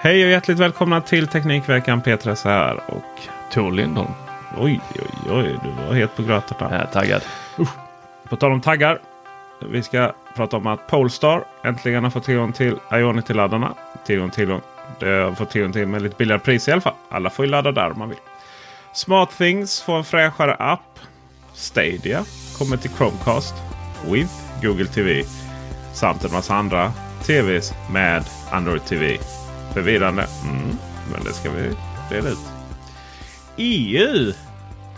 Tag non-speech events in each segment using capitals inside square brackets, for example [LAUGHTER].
Hej och hjärtligt välkomna till Teknikveckan. Petrus här och Tor Lindholm. oj, oj, oj, du var helt på gröten. Jag är taggad. På tal om taggar. Vi ska prata om att Polestar äntligen har fått tillgång till Ionity-laddarna. Tillgång till, det har fått tillgång till med lite billigare pris i alla fall. Alla får ju ladda där om man vill. Smart Things får en fräschare app. Stadia kommer till Chromecast with Google TV. Samt en massa andra TVs med Android TV. Förvirrande. Mm, men det ska vi reda ut. EU,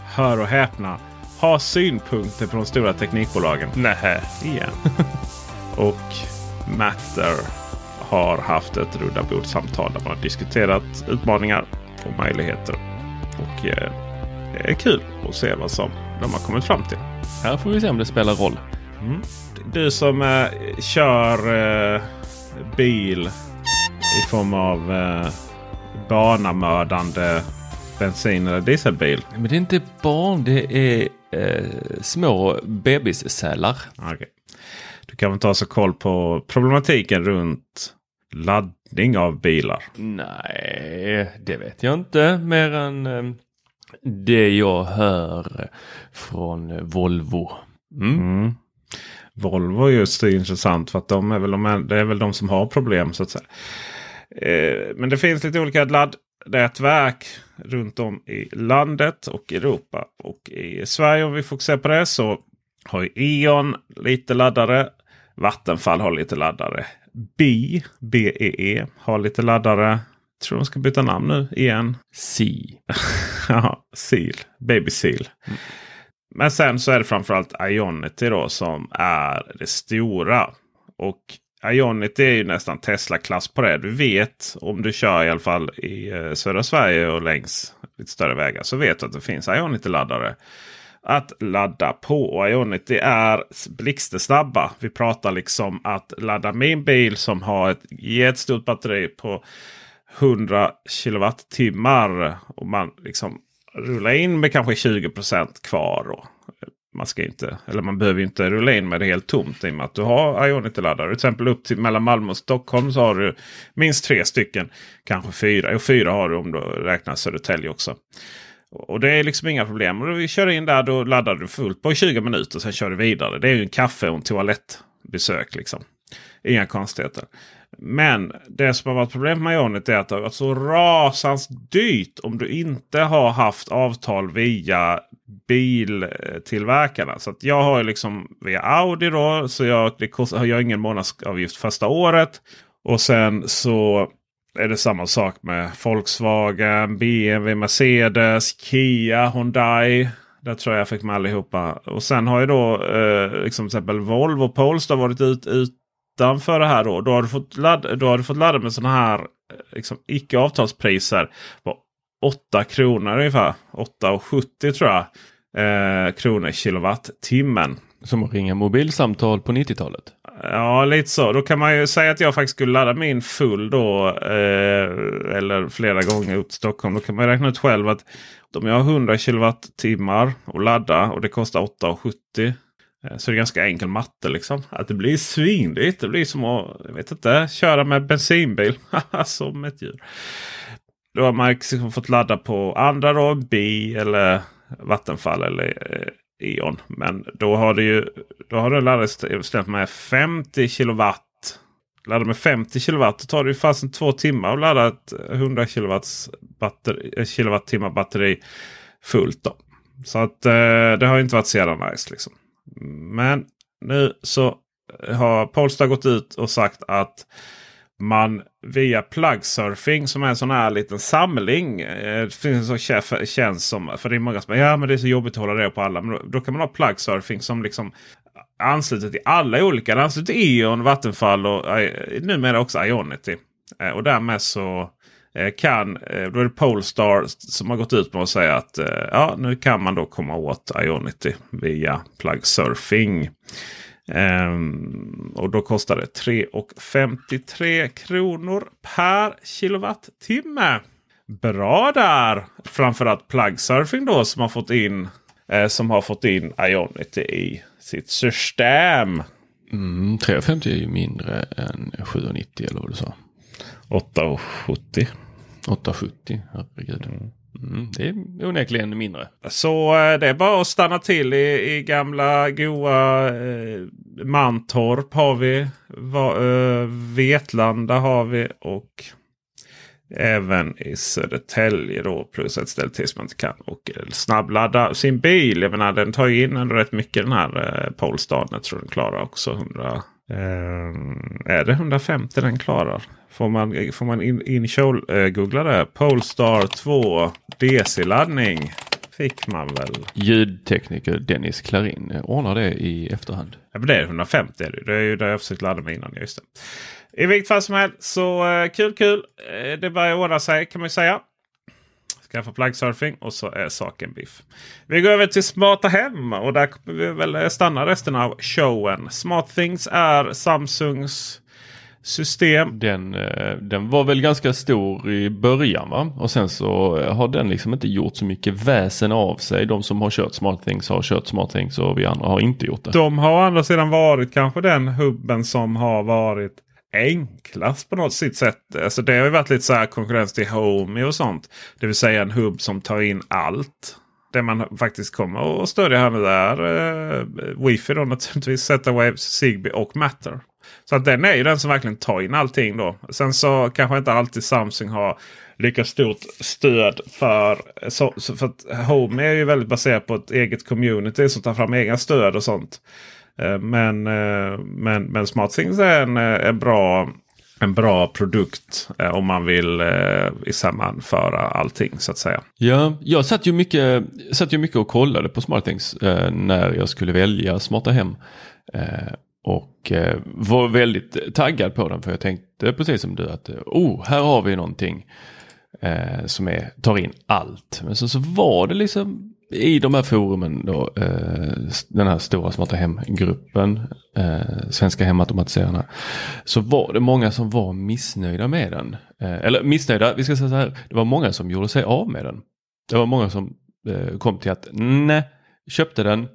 hör och häpna, har synpunkter på de stora teknikbolagen. Nähä. Igen. [LAUGHS] och Matter har haft ett rundabordssamtal där man har diskuterat utmaningar och möjligheter. Och eh, det är kul att se vad som de har kommit fram till. Här får vi se om det spelar roll. Du som eh, kör eh, bil i form av eh, banamördande bensin eller dieselbil. Men det är inte barn, det är eh, små bebissälar. Okej. Du kan väl ta så koll på problematiken runt laddning av bilar. Nej, det vet jag inte. Mer än eh, det jag hör från Volvo. Mm. Mm. Volvo är just det intressant för att de är väl de, det är väl de som har problem så att säga. Eh, men det finns lite olika laddnätverk runt om i landet och Europa. Och i Sverige om vi fokuserar på det så har ju E.ON lite laddare. Vattenfall har lite laddare. BI, BEE, har lite laddare. Tror de ska byta namn nu igen. Si. [LAUGHS] Ja, Seal. Baby Seal. Men sen så är det framförallt Ionity då som är det stora. Och Ionity är ju nästan Tesla-klass på det. Du vet om du kör i alla fall i eh, södra Sverige och längs lite större vägar. Så vet du att det finns Ionity-laddare att ladda på. Och Ionity är blixtsnabba. Vi pratar liksom att ladda min bil som har ett jättestort batteri på 100 kilowattimmar. Och man liksom rullar in med kanske 20% kvar. Då. Man, ska inte, eller man behöver inte rulla in med det helt tomt i och med att du har Ionity-laddare. Till exempel upp till mellan Malmö och Stockholm så har du minst tre stycken. Kanske fyra. Och fyra har du om du räknar Södertälje också. Och det är liksom inga problem. Och vi kör in där då laddar du fullt på 20 minuter. Sen kör du vidare. Det är ju en kaffe och en toalettbesök. Liksom. Inga konstigheter. Men det som har varit problemet med Ionity är att det har varit så rasans dyrt om du inte har haft avtal via biltillverkarna. Så att jag har ju liksom via Audi då. Så jag, det kostar, jag har ingen månadsavgift första året. Och sen så är det samma sak med Volkswagen, BMW, Mercedes, Kia, Hyundai. Där tror jag jag fick med allihopa. Och sen har ju då eh, liksom till exempel Volvo och Polestar varit ut, utanför det här. Då, då, har, du fått ladda, då har du fått ladda med sådana här eh, liksom, icke avtalspriser. På 8 kronor ungefär. 8,70 tror jag. Eh, kronor kilowattimmen. Som att ringa mobilsamtal på 90-talet. Ja, lite så. Då kan man ju säga att jag faktiskt skulle ladda min full då. Eh, eller flera gånger upp till Stockholm. Då kan man räkna ut själv att om jag har 100 kilowattimmar att ladda och det kostar 8,70. Eh, så det är ganska enkel matte liksom. Att det blir svindyrt. Det blir som att jag vet inte, köra med bensinbil. [LAUGHS] som ett djur. Då har man liksom fått ladda på andra då. Bi eller Vattenfall eller eh, E.ON. Men då har du ju då har du laddat med 50 kilowatt. Laddar med 50 kilowatt. Då tar det ju fasen två timmar att ladda ett 100 kilowatts batteri, eh, kilowattimmar batteri fullt. Då. Så att eh, det har inte varit så jävla nice. Liksom. Men nu så har Polestar gått ut och sagt att man via plugsurfing som är en sån här liten samling. Eh, det finns en sån känns som. För det är många som ja men det är så jobbigt att hålla det på alla. Men då, då kan man ha plugsurfing som liksom ansluter till alla olika. Den ansluter till E.ON, Vattenfall och eh, numera också Ionity. Eh, och därmed så kan, då är det Polestar som har gått ut med att säga att ja, nu kan man då komma åt Ionity via plugsurfing. Um, och då kostar det 3,53 kronor per kilowattimme. Bra där! Framförallt plugsurfing då som har fått in, eh, som har fått in Ionity i sitt system. Mm, 3,50 är ju mindre än 7,90 eller vad du sa. 8,70. 8,70, herregud. Mm. Mm, det är onekligen mindre. Så eh, det är bara att stanna till i, i gamla goa eh, Mantorp har vi. Va, eh, Vetlanda har vi och även i Södertälje då. Plus ett ställe till som man inte kan. Och eh, snabbladda sin bil. Jag menar den tar ju in ändå rätt mycket den här eh, Polestar. Jag tror den klarar också 100. Eh, är det 150 den klarar? Får man, får man in, in äh, googla det? Polestar 2 DC-laddning. Fick man väl. Ljudtekniker Dennis Klarin ordnar det i efterhand. Ja, men det är 150 är det. det är ju där jag försökt ladda mig innan. Just det. I vilket fall som helst så uh, kul kul. Uh, det börjar ordna sig kan man ju säga. Skaffa plaggsurfing och så är saken biff. Vi går över till smarta hem och där kommer vi väl stanna resten av showen. Smart Things är Samsungs system. Den, eh, den var väl ganska stor i början va? Och sen så har den liksom inte gjort så mycket väsen av sig. De som har kört SmartThings har kört SmartThings och vi andra har inte gjort det. De har å andra sidan varit kanske den hubben som har varit enklast på något sätt. Alltså det har ju varit lite så här konkurrens till Home och sånt. Det vill säga en hubb som tar in allt. Det man faktiskt kommer att stödja här nu är uh, Wifi då naturligtvis. Z-Wave, Zigbee och Matter. Så att den är ju den som verkligen tar in allting då. Sen så kanske inte alltid Samsung har lika stort stöd för... Så, för att Home är ju väldigt baserat på ett eget community som tar fram egna stöd och sånt. Eh, eh, men, men, men SmartThings är en, eh, en, bra, en bra produkt om man vill sammanföra allting så att säga. Ja, jag satt ju mycket, satt ju mycket och kollade på SmartThings när jag skulle välja smarta hem. Och var väldigt taggad på den för jag tänkte precis som du att oh, här har vi någonting som är, tar in allt. Men så, så var det liksom i de här forumen då, eh, den här stora smarta hemgruppen, eh, Svenska hemautomatiserarna, så var det många som var missnöjda med den. Eh, eller missnöjda, vi ska säga så här, det var många som gjorde sig av med den. Det var många som eh, kom till att nej, köpte den,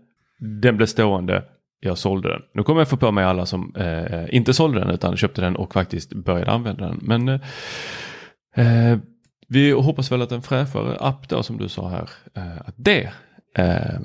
den blev stående, jag sålde den. Nu kommer jag få på mig alla som eh, eh inte sålde den utan köpte den och faktiskt började använda den. Men eh, eh vi hoppas väl att en fräschare app då som du sa här, eh, att det eh,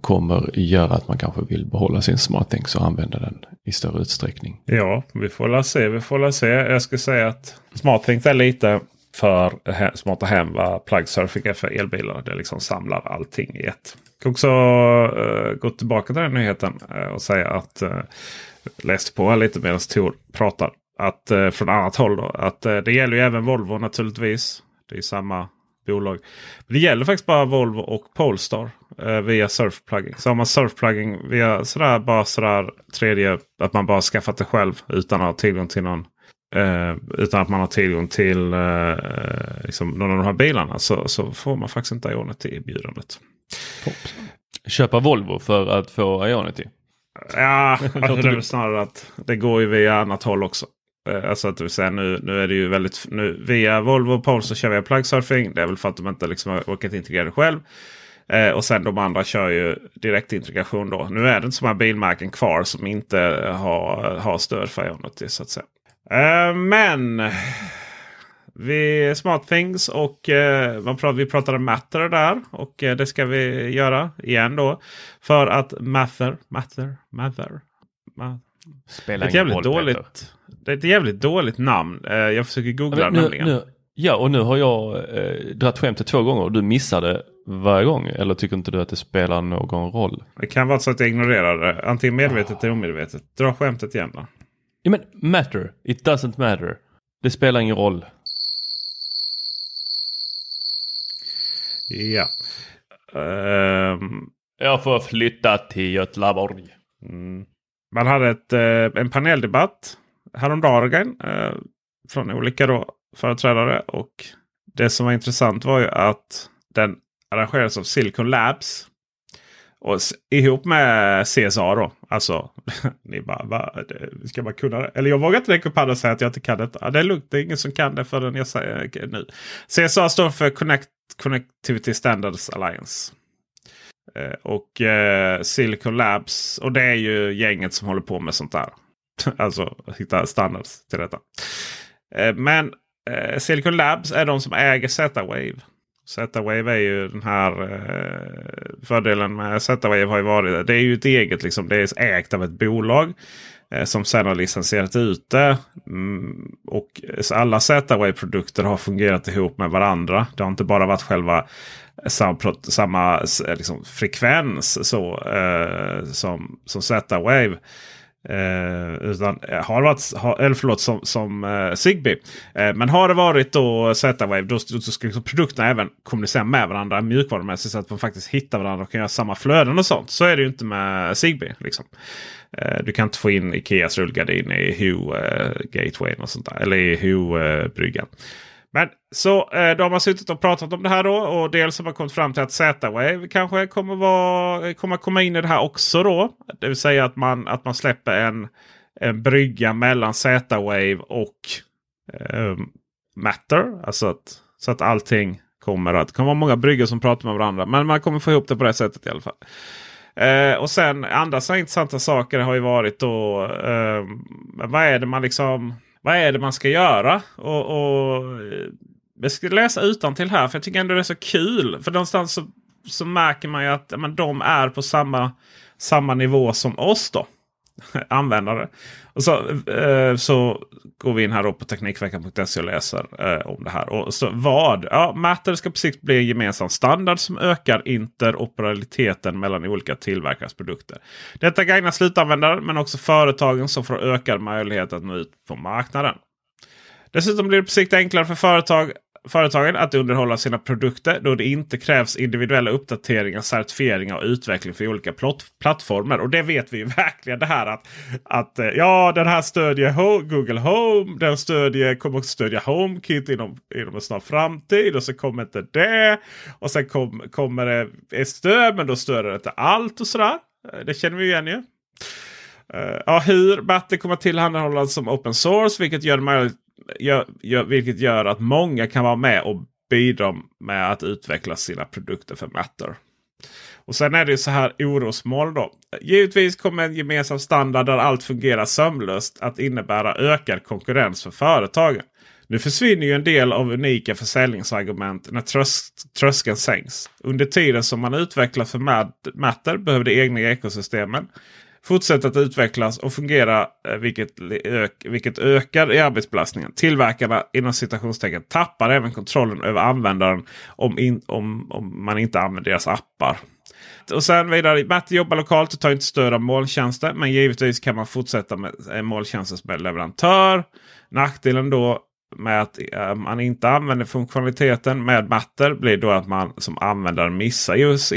kommer göra att man kanske vill behålla sin SmartThings och använda den i större utsträckning. Ja, vi får la se. Vi får la se. Jag ska säga att SmartThings är lite för smarta hem vad plug surfing är för elbilar. Det liksom samlar allting i ett. Jag kan också uh, gå tillbaka till den nyheten uh, och säga att uh, läste på här lite medan Tor pratar. Att uh, från annat håll då. Att det gäller ju även Volvo naturligtvis. Det är samma bolag. Men det gäller faktiskt bara Volvo och Polestar eh, via surfplugging. Så har man surfplugging via sådär bara sådär tredje. Att man bara skaffat det själv utan att ha tillgång till någon. Eh, utan att man har tillgång till eh, liksom någon av de här bilarna så, så får man faktiskt inte Ionity i erbjudandet. Köpa Volvo för att få Ionity? Ja, [LAUGHS] jag tror snarare att det går ju via annat håll också. Eh, alltså att du säga, nu, nu är det ju väldigt nu, via Volvo och Polestar kör vi plugsurfing. Det är väl för att de inte liksom har orkat integrera det själv. Eh, och sen de andra kör ju direktintegration då. Nu är det inte så många bilmärken kvar som inte har, har stöd för Ionity. Så att säga. Eh, men vi Smart Things och eh, pratar, vi pratade Matter där. Och eh, det ska vi göra igen då. För att Matter, Matter, Matter. Ma Spelar jävligt roll, dåligt, Peter. Det är ett jävligt dåligt namn. Eh, jag försöker googla ja, nu, nämligen. Nu, ja, och nu har jag eh, dratt skämtet två gånger och du missade varje gång. Eller tycker inte du att det spelar någon roll? Det kan vara så att jag ignorerar det. Antingen medvetet eller omedvetet. Dra skämtet igen då. Ja, men matter. It doesn't matter. Det spelar ingen roll. Ja. Um, jag får flytta till Göteborg. Mm. Man hade ett, eh, en paneldebatt häromdagen eh, från olika då, företrädare. Och det som var intressant var ju att den arrangerades av Silicon Labs. Och ihop med CSA då. Alltså, [LAUGHS] ni bara, va, ska man kunna det? Eller jag vågar inte räcka upp handen och säga att jag inte kan det. Ja, det är lugnt, det är ingen som kan det förrän jag säger nu. CSA står för Connect, Connectivity Standards Alliance. Eh, och eh, Silicon Labs, och det är ju gänget som håller på med sånt där. [LAUGHS] alltså hitta standards till detta. Eh, men eh, Silicon Labs är de som äger Z-Wave. Z-Wave är ju den här eh, fördelen med Z-Wave har ju varit. Det är ju ett eget liksom. Det är ägt av ett bolag. Eh, som sedan har licensierat ut det. Mm, och alla Z-Wave produkter har fungerat ihop med varandra. Det har inte bara varit själva samma, samma eh, liksom, frekvens så, eh, som, som Z-Wave. Eh, utan eh, har varit, har, eller förlåt, som, som eh, Zigbee. Eh, men har det varit då Z-Wave då, då ska liksom produkterna även kommunicera med varandra mjukvarumässigt så att man faktiskt hittar varandra och kan göra samma flöden och sånt. Så är det ju inte med Zigbee. Liksom. Eh, du kan inte få in Ikeas rullgardin i Hue-gatewayn eh, och sånt där. Eller i Hue-bryggan. Eh, men så eh, de har suttit och pratat om det här då och dels har man kommit fram till att Z-Wave kanske kommer, vara, kommer komma in i det här också då. Det vill säga att man, att man släpper en, en brygga mellan Z-Wave och eh, Matter. Alltså att, så att allting kommer att... Det kommer vara många bryggor som pratar med varandra. Men man kommer få ihop det på det sättet i alla fall. Eh, och sen andra så intressanta saker har ju varit då. Eh, vad är det man liksom vad är det man ska göra? Och, och eh, Jag ska läsa utan till här för jag tycker ändå det är så kul. För någonstans så, så märker man ju att men, de är på samma, samma nivå som oss då. [LAUGHS] Användare. Och så, eh, så går vi in här på Teknikveckan.se och läser eh, om det här. Och så vad? Ja, Matter ska på sikt bli en gemensam standard som ökar interoperabiliteten mellan olika tillverkares produkter. Detta gagnar slutanvändare men också företagen som får ökad möjlighet att nå ut på marknaden. Dessutom blir det på sikt enklare för företag företagen att underhålla sina produkter då det inte krävs individuella uppdateringar, certifieringar och utveckling för olika plattformar. Och det vet vi ju [LAUGHS] verkligen det här att, att eh, ja, den här stödjer Ho Google Home. Den stödjer, kommer att stödja HomeKit inom, inom en snar framtid och så kommer inte det. Och sen kom, kommer det ett stöd men då stöder det inte allt och sådär. Eh, det känner vi igen ju. Uh, ja, hur Batter kommer tillhandahållas som open source vilket gör det möjligt gör, gör, vilket gör att många kan vara med och bidra med att utveckla sina produkter för Matter. Och sen är det så här orosmål då. Givetvis kommer en gemensam standard där allt fungerar sömlöst att innebära ökad konkurrens för företagen. Nu försvinner ju en del av unika försäljningsargument när trös tröskeln sänks. Under tiden som man utvecklar för Matter behöver de egna ekosystemen fortsätter att utvecklas och fungera eh, vilket, vilket, vilket ökar i arbetsbelastningen. Tillverkarna inom citationstecken tappar även kontrollen över användaren om, in, om, om man inte använder deras appar. Och sen vidare. Matt jobbar lokalt och tar inte stöd av molntjänster. Men givetvis kan man fortsätta med eh, molntjänster som leverantör. Nackdelen då med att eh, man inte använder funktionaliteten med Matter blir då att man som användare missar just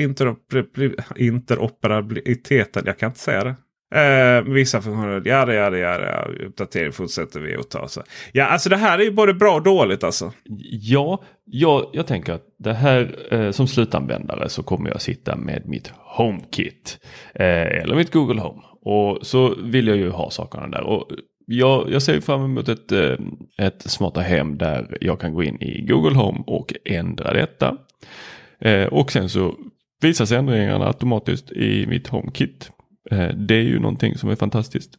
interoperabiliteten. Jag kan inte säga det. Eh, vissa funktioner, ja det ja, det ja, uppdatering fortsätter vi att ta. Så. Ja, alltså det här är ju både bra och dåligt alltså. Ja, jag, jag tänker att det här eh, som slutanvändare så kommer jag sitta med mitt HomeKit. Eh, eller mitt Google Home. Och så vill jag ju ha sakerna där. Och jag, jag ser fram emot ett, eh, ett smarta hem där jag kan gå in i Google Home och ändra detta. Eh, och sen så visas ändringarna automatiskt i mitt HomeKit. Eh, det är ju någonting som är fantastiskt.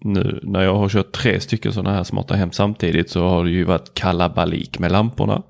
Nu när jag har kört tre stycken sådana här smarta hem samtidigt så har det ju varit kalabalik med lamporna.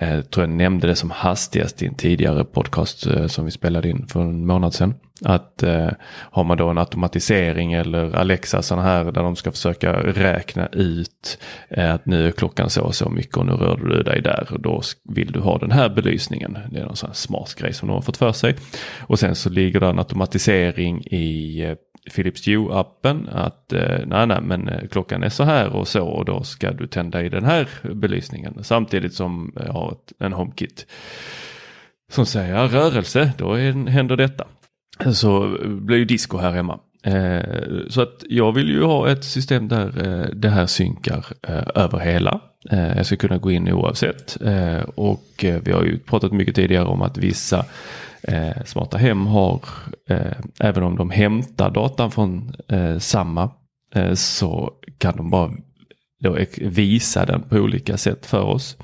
Jag tror jag nämnde det som hastigast i en tidigare podcast som vi spelade in för en månad sedan. Att eh, har man då en automatisering eller Alexa sådana här där de ska försöka räkna ut eh, att nu är klockan så och så mycket och nu rör du dig där och då vill du ha den här belysningen. Det är någon sån här smart grej som de har fått för sig. Och sen så ligger det en automatisering i eh, Philips Hue-appen att eh, nej, nej, men eh, klockan är så här och så och då ska du tända i den här belysningen samtidigt som jag har ett, en HomeKit som säger rörelse, då är, händer detta så blir ju disco här hemma. Eh, så att jag vill ju ha ett system där eh, det här synkar eh, över hela. Jag ska kunna gå in oavsett. Och vi har ju pratat mycket tidigare om att vissa smarta hem har, även om de hämtar datan från samma, så kan de bara då visa den på olika sätt för oss.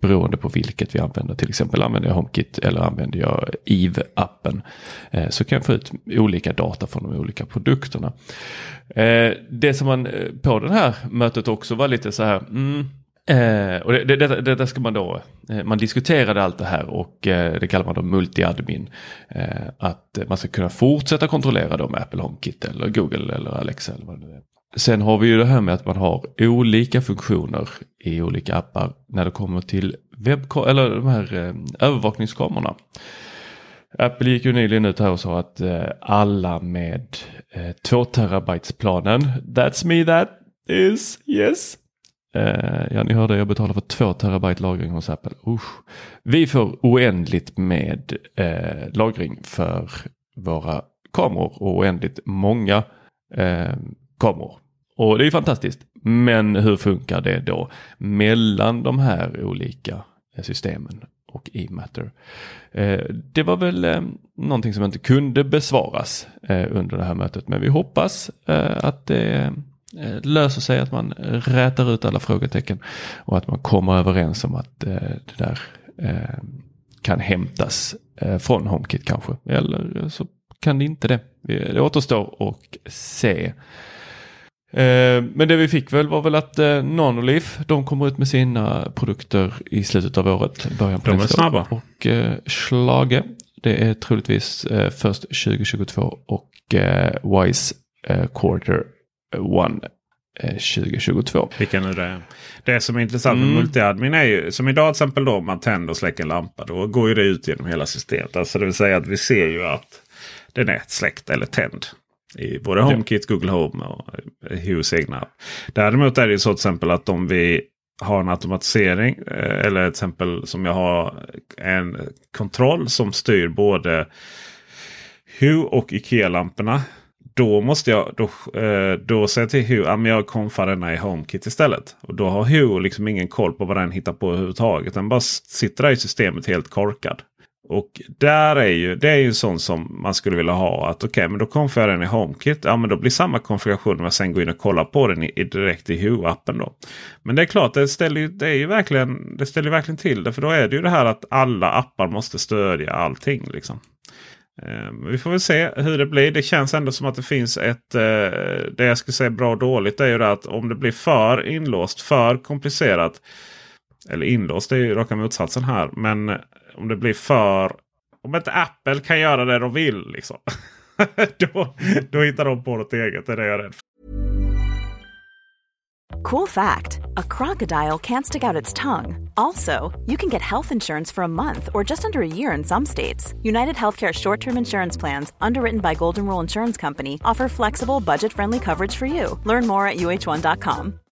Beroende på vilket vi använder. Till exempel använder jag HomeKit eller använder jag EVE-appen. Eh, så kan jag få ut olika data från de olika produkterna. Eh, det som man eh, på det här mötet också var lite så här. Mm, och det, det, det, det, ska man då, man diskuterade allt det här och det kallar man då multi-admin. att man ska kunna fortsätta kontrollera då med Apple HomeKit eller Google eller Alexa eller vad det är. Sen har vi ju det här med att man har olika funktioner i olika appar när det kommer till webb eller de här eh, övervakningskamerorna. Apple gick ju nyligen ut här och sa att eh, alla med eh, 2 terabytes planen, that's me that is yes. Eh, ja, ni hörde jag betalar för 2 terabyte lagring hos Apple. Usch. Vi får oändligt med eh, lagring för våra kameror och oändligt många eh, kameror. Och det är fantastiskt. Men hur funkar det då mellan de här olika eh, systemen och e-matter? Eh, det var väl eh, någonting som inte kunde besvaras under det här mötet. Men vi hoppas att det löser sig, att man rätar ut alla frågetecken och att man kommer överens om att det där kan hämtas från HomeKit kanske. Eller så kan det inte det. Det återstår att se. Eh, men det vi fick väl var väl att eh, Nonolith, de kommer ut med sina produkter i slutet av året. Början på de är snabba. Och eh, Schlage, det är troligtvis eh, först 2022 och eh, Wise eh, Quarter One 2022. Eh, Vilken är det? Det som är intressant med mm. multiadmin är ju som idag till exempel då om man tänder och släcker en lampa. Då går ju det ut genom hela systemet. Alltså det vill säga att vi ser ju att den är släckt eller tänd. I både HomeKit, Google Home och Hues egna. Däremot är det så till exempel att om vi har en automatisering eh, eller till exempel som jag har en kontroll som styr både Hue och IKEA-lamporna. Då måste jag då, eh, då säga till Hue att jag konfar denna i HomeKit istället. Och då har Hue liksom ingen koll på vad den hittar på överhuvudtaget. Den bara sitter där i systemet helt korkad. Och där är ju, det är ju sånt som man skulle vilja ha. Att okej, okay, men då konfigurerar jag den i HomeKit. Ja, men då blir samma konfiguration om jag sen går in och kollar på den i, direkt i Hue-appen. då. Men det är klart, det ställer, det är ju verkligen, det ställer verkligen till det. För då är det ju det här att alla appar måste stödja allting. Liksom. Eh, vi får väl se hur det blir. Det känns ändå som att det finns ett... Eh, det jag skulle säga bra och dåligt är ju det att om det blir för inlåst, för komplicerat. Eller inlåst det är ju raka motsatsen här. Men om det blir för... Om inte Apple kan göra det de vill. Liksom, [LAUGHS] då, då hittar de på något eget. Det är det jag är rädd för. Cool fact a crocodile can't stick out its tongue. Also, you can get health insurance for a month or just under a year in some states. United Healthcare short term insurance plans, underwritten by Golden Rule Insurance Company, offer flexible, budget friendly coverage for you. Learn more at uh1.com.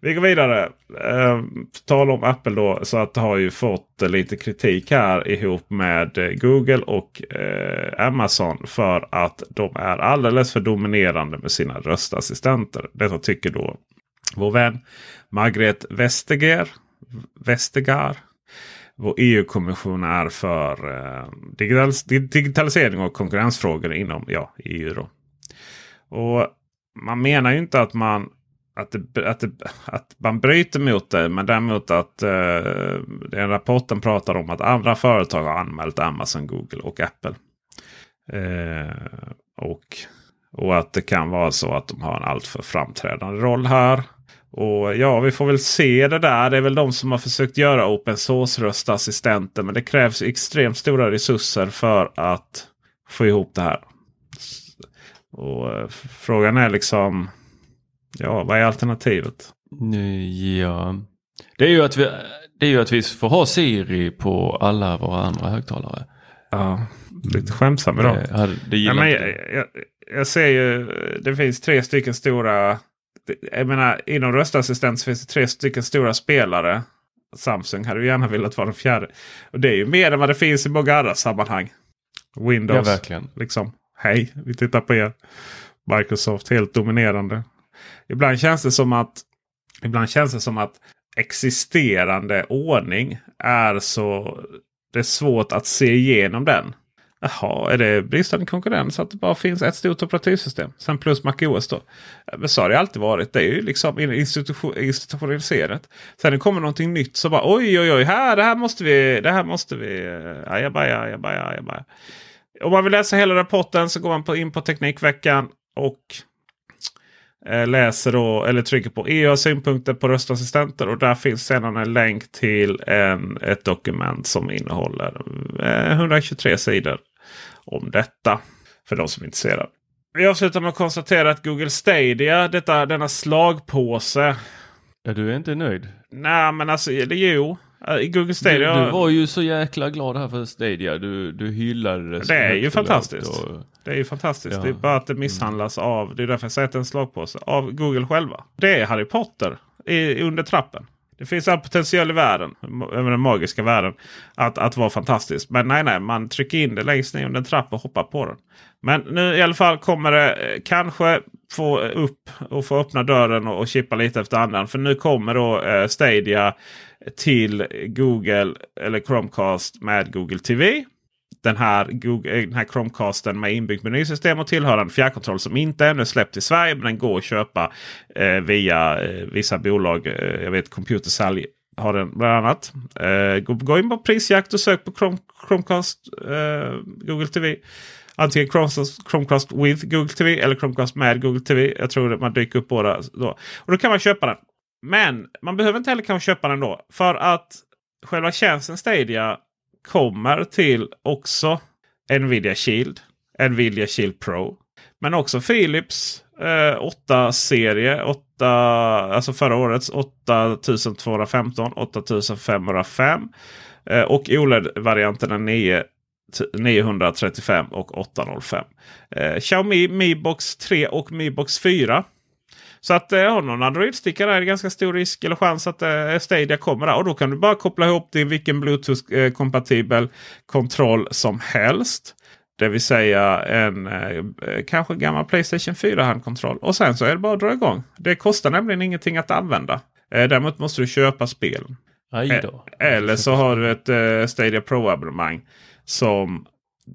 Vi går vidare. Eh, tal om Apple då. Så att det har ju fått lite kritik här ihop med eh, Google och eh, Amazon. För att de är alldeles för dominerande med sina röstassistenter. Detta tycker då vår vän Margret Vestager. Vestager vår EU-kommissionär för eh, digitalis digitalisering och konkurrensfrågor inom ja, EU. Då. Och man menar ju inte att man att, det, att, det, att man bryter mot det. Men däremot att eh, den rapporten pratar om att andra företag har anmält Amazon, Google och Apple. Eh, och, och att det kan vara så att de har en alltför framträdande roll här. Och ja, vi får väl se det där. Det är väl de som har försökt göra open source röstassistenter. Men det krävs extremt stora resurser för att få ihop det här. Och eh, frågan är liksom Ja, vad är alternativet? Ja, det är ju att vi, det är ju att vi får ha Siri på alla våra andra högtalare. Ja, lite skämtsam idag. Det, det ja, men jag, jag, jag, ser ju, det finns tre stycken stora, jag menar inom röstassistent så finns det tre stycken stora spelare. Samsung hade ju gärna velat vara den fjärde. Och det är ju mer än vad det finns i många andra sammanhang. Windows, ja, verkligen. liksom. Hej, vi tittar på er. Microsoft helt dominerande. Ibland känns det som att Ibland känns det som att existerande ordning är så... Det är svårt att se igenom den. Jaha, är det bristande konkurrens att det bara finns ett stort operativsystem? Sen plus MacOS då. Men så har det alltid varit. Det är ju liksom institutionaliserat. Sen det kommer någonting nytt så bara oj oj oj, här, det här måste vi, det här måste vi, eh, ajabaja, ajabaja, ajabaja. Om man vill läsa hela rapporten så går man på, in på Teknikveckan och läser då eller trycker på EU synpunkter på röstassistenter och där finns sedan en länk till en, ett dokument som innehåller 123 eh, sidor om detta. För de som är intresserade. Vi avslutar med att konstatera att Google Stadia, detta, denna slagpåse. Ja, du är inte nöjd? Nej, men alltså jo. I Google Stadia. Du, du, var ju så jäkla glad här för Stadia. Du, du hyllade det. Det är ju fantastiskt. Och... Det är ju fantastiskt. Ja. Det är bara att det misshandlas mm. av, det är därför jag säger att det är en slagpåse, av Google själva. Det är Harry Potter i, under trappen. Det finns all potential i världen, över den magiska världen, att, att vara fantastisk. Men nej, nej, man trycker in det längst ner under en trappa och hoppar på den. Men nu i alla fall kommer det eh, kanske få upp och få öppna dörren och, och chippa lite efter andan. För nu kommer då eh, Stadia till Google eller Chromecast med Google TV. Den här, Google, eh, den här Chromecasten med inbyggt menysystem och tillhörande fjärrkontroll som inte ännu släppt i Sverige. Men den går att köpa eh, via eh, vissa bolag. Eh, jag vet Computersälj har den bland annat. Eh, gå, gå in på prisjakt och sök på Chrome, Chromecast eh, Google TV. Antingen Chromecast, Chromecast with Google TV eller Chromecast med Google TV. Jag tror att man dyker upp båda. Då. Och då kan man köpa den. Men man behöver inte heller kanske köpa den då. För att själva tjänsten Stadia kommer till också Nvidia Shield. Nvidia Shield Pro. Men också Philips eh, 8-serie. 8, alltså förra årets 8215, 8505. Eh, och OLED-varianterna 9 935 och 805. Eh, Xiaomi Mi Box 3 och Mi Box 4. Så att eh, har någon Android-stickare är det ganska stor risk eller chans att eh, Stadia kommer där. Och då kan du bara koppla ihop till vilken Bluetooth-kompatibel kontroll som helst. Det vill säga en eh, kanske gammal Playstation 4-handkontroll. Och sen så är det bara att dra igång. Det kostar nämligen ingenting att använda. Eh, däremot måste du köpa spel. Eh, eller så har du ett eh, Stadia Pro-abonnemang. Som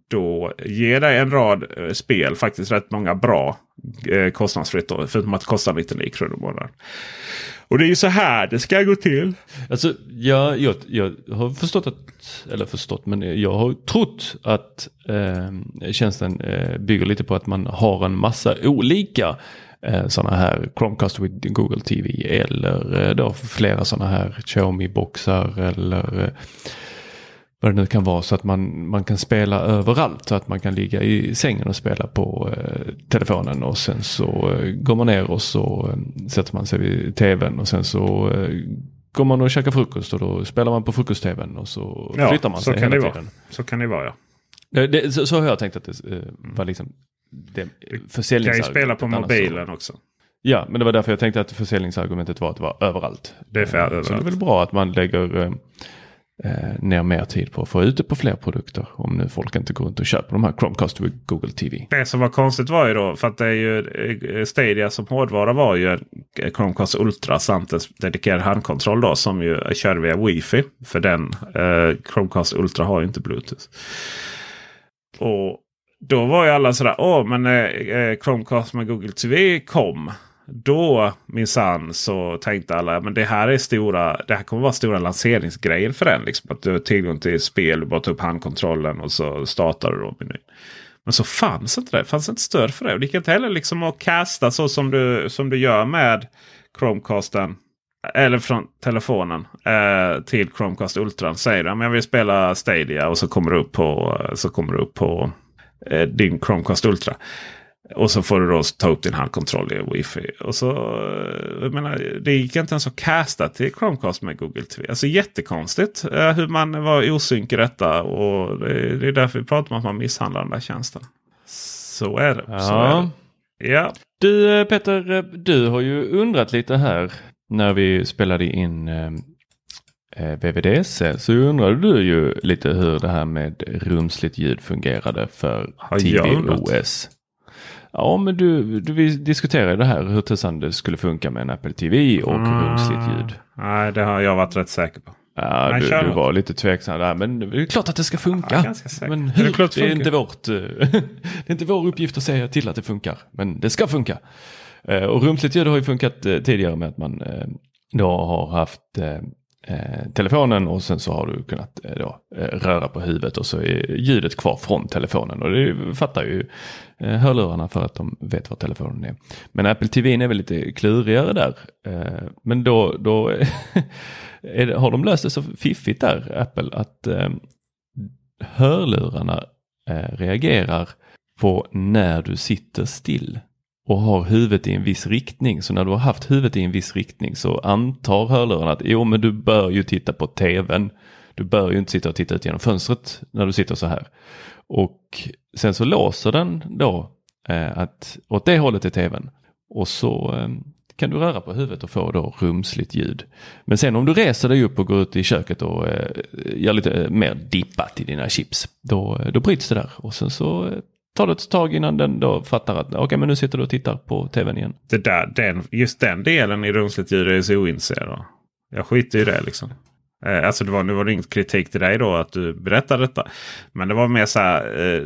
då ger dig en rad eh, spel. Faktiskt rätt många bra eh, kostnadsfritt. Då, förutom att det kostar 99 kronor i månaden. Och det är ju så här det ska gå till. Alltså, jag, jag, jag har förstått att, eller förstått, men jag har trott att eh, tjänsten eh, bygger lite på att man har en massa olika eh, sådana här Chromecast with Google TV eller eh, då flera sådana här Xiaomi-boxar eller eh, vad det nu kan vara så att man, man kan spela överallt. Så att man kan ligga i sängen och spela på eh, telefonen och sen så eh, går man ner och så eh, sätter man sig vid tvn och sen så eh, går man och käkar frukost och då spelar man på frukost-tvn och så Ja, flyttar man så sig kan hela det vara. tiden. Så kan det vara ja. Det, det, så, så har jag tänkt att det eh, var liksom det kan ju försäljningsargumentet. spela på mobilen Så, också. ja, men det var därför jag tänkte att försäljningsargumentet var att det var överallt. Det är för Eh, överallt. Så det är väl bra att man lägger eh, ner mer tid på att få ut det på fler produkter. Om nu folk inte går runt och köper de här Chromecast och Google TV. Det som var konstigt var ju då, för att det är ju eh, Stadia som hårdvara var ju eh, Chromecast Ultra samt en dedikerad handkontroll då som ju kör via Wi-Fi. För den eh, Chromecast Ultra har ju inte Bluetooth. Och då var ju alla sådär, åh men eh, eh Chromecast med Google TV kom. Då minsann så tänkte alla men det här är stora. Det här kommer vara stora lanseringsgrejen för den. Liksom, att du har tillgång till spel, du bara tar upp handkontrollen och så startar du då menyn. Men så fanns inte det. Det fanns inte stöd för det. Och det gick inte heller liksom att casta så som du, som du gör med Chromecasten. Eller från telefonen eh, till Chromecast Ultra. Säger du att jag vill spela Stadia och så kommer du upp på, så kommer du upp på eh, din Chromecast Ultra. Och så får du då ta upp din handkontroll i wifi. Och så, eh, jag menar, det gick inte ens att casta till Chromecast med Google TV. Alltså jättekonstigt eh, hur man var osynk i detta. Och det, det är därför vi pratar om att man misshandlar den där tjänsten. Så är det. Så är Ja. det. Ja. Du eh, Peter, eh, du har ju undrat lite här när vi spelade in eh, VVDC så undrade du ju lite hur det här med rumsligt ljud fungerade för? TVOS. Ja, men du, du vi diskuterade det här hur tusan det skulle funka med en Apple TV och rumsligt ljud. Nej, det har jag varit rätt säker på. Ja, Nej, du, du var lite tveksam där, men det är klart att det ska funka. Ja, men hur? det är funkar? inte vårt, eh, [LAUGHS] det är inte vår uppgift att säga till att det funkar, men det ska funka. Eh, Och rumsligt ljud har ju funkat eh, tidigare med att man då har haft eh, telefonen och sen så har du kunnat eh, då, eh, röra på huvudet och så är ljudet kvar från telefonen. Och det fattar ju eh, hörlurarna för att de vet var telefonen är. Men Apple TV är väl lite klurigare där. Eh, men då, då [LAUGHS] är det, har de löst det så fiffigt där, Apple, att eh, hörlurarna reagerar på när du sitter still och har huvudet i en viss riktning. Så när du har haft huvudet i en viss riktning så antar hörlurarna att jo men du bör ju titta på tvn. Du bör ju inte sitta och titta ut genom fönstret när du sitter så här. Och sen så låser den då eh, att åt det hållet är tvn. Och så eh, kan du röra på huvudet och få då rumsligt ljud. Men sen om du reser dig upp och går ut i köket och eh, gör lite eh, mer dippat i dina chips. Då, eh, då bryts det där och sen så eh, tar det ett tag innan den då fattar att okej men nu sitter du och tittar på tvn igen. Det där, den, just den delen i rumsligt ljud är så ointresserad av. Jag skiter i det liksom. Eh, alltså det var, nu var det ingen kritik till dig då att du berättade detta. Men det var mer så här. Eh,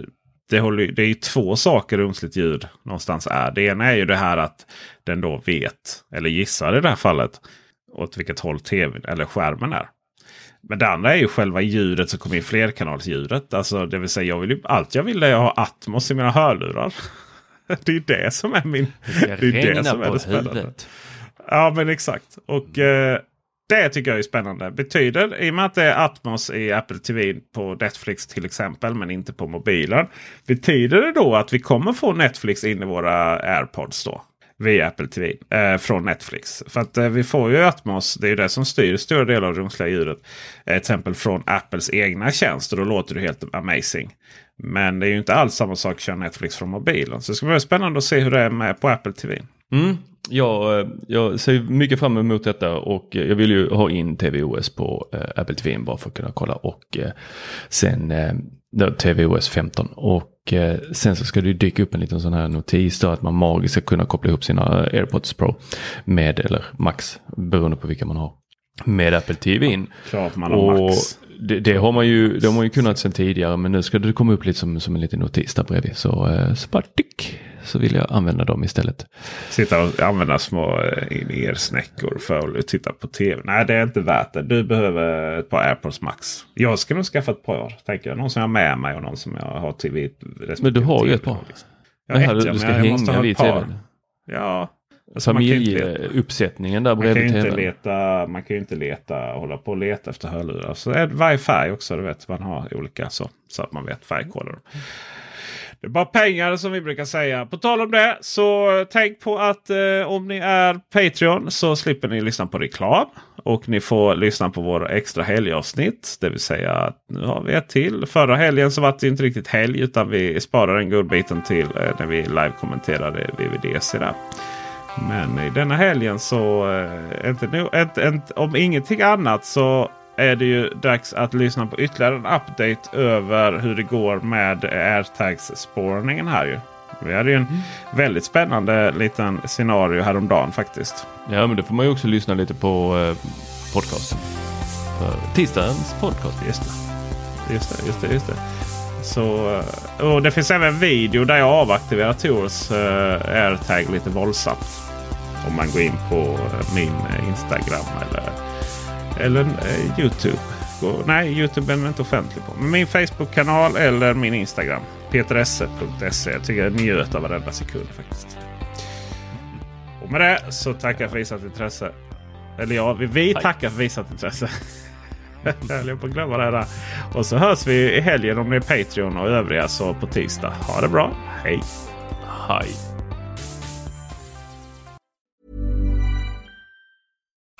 det, håller, det är ju två saker rumsligt ljud någonstans är. Det ena är ju det här att den då vet, eller gissar i det här fallet, åt vilket håll tv eller skärmen är. Men det andra är ju själva ljudet som kommer in flerkanalsljudet. Alltså, det vill säga jag vill ju, allt jag vill är att ha Atmos i mina hörlurar. [LAUGHS] det är det som är min... Det Det är det som är det spännande. huvudet. Ja men exakt. Och eh, det tycker jag är spännande. Betyder, i och med att det är Atmos i Apple TV på Netflix till exempel, men inte på mobilen. Betyder det då att vi kommer få Netflix in i våra AirPods då? Via Apple TV eh, från Netflix. För att eh, vi får ju Atmos, det är ju det som styr stora delar av det rumsliga ljudet. Eh, till exempel från Apples egna tjänster. Då låter det helt amazing. Men det är ju inte alls samma sak att köra Netflix från mobilen. Så det ska bli spännande att se hur det är med på Apple TV. Mm. Jag, eh, jag ser mycket fram emot detta och eh, jag vill ju ha in TVOS på eh, Apple TV bara för att kunna kolla och sen eh, TVOS 15 och eh, sen så ska det ju dyka upp en liten sån här notis då att man magiskt ska kunna koppla ihop sina AirPods Pro med eller Max beroende på vilka man har med Apple TV in. Klart man har Och Max. det, det, har man ju, det har man ju kunnat sedan tidigare men nu ska det komma upp lite som, som en liten notis där bredvid. Så, eh, tick, så vill jag använda dem istället. Sitta och använda små eh, in-ear-snäckor för att titta på tv. Nej, det är inte värt det. Du behöver ett par AirPods Max. Jag ska nog skaffa ett par. Tänker jag. Någon som jag har med mig och någon som jag har till Men du har ju ett par. Ja, Det här ett, du ska jag måste hänga ha ett vid par. tvn. Ja. Man kan ju inte leta- Familjeuppsättningen där Man kan, bredvid inte tvn. leta, man kan ju inte leta, hålla på och leta efter hörlurar. Så är det varje färg också. Du vet, man har olika så, så att man vet färgkoder. Det är bara pengar som vi brukar säga. På tal om det så tänk på att eh, om ni är Patreon så slipper ni lyssna på reklam. Och ni får lyssna på våra extra helgavsnitt. Det vill säga att nu har vi ett till. Förra helgen så var det inte riktigt helg utan vi sparar den godbiten till eh, när vi live-kommenterade VVDC. Där. Men i denna helgen så, eh, inte, nu- inte, inte, om ingenting annat så är det ju dags att lyssna på ytterligare en update över hur det går med airtags-spårningen här ju. Vi hade ju en väldigt spännande liten scenario häromdagen faktiskt. Ja men då får man ju också lyssna lite på eh, podcasten. För tisdagens podcast. Just det. Just det, just det, just det. Så, eh, och det finns även video där jag avaktiverar Tors uh, airtag lite våldsamt. Om man går in på eh, min eh, Instagram eller, eller eh, Youtube. Nej, Youtube är den inte offentlig på. Men min Facebook-kanal eller min Instagram. peteresse.se. Jag tycker jag njöt av varenda sekund faktiskt. Och med det så tackar jag för visat intresse. Eller ja, vi, vi tackar för visat intresse. [LAUGHS] Jag höll på att glömma det där. Och så hörs vi i helgen om ni är Patreon och övriga så på tisdag. Ha det bra. Hej! Hej!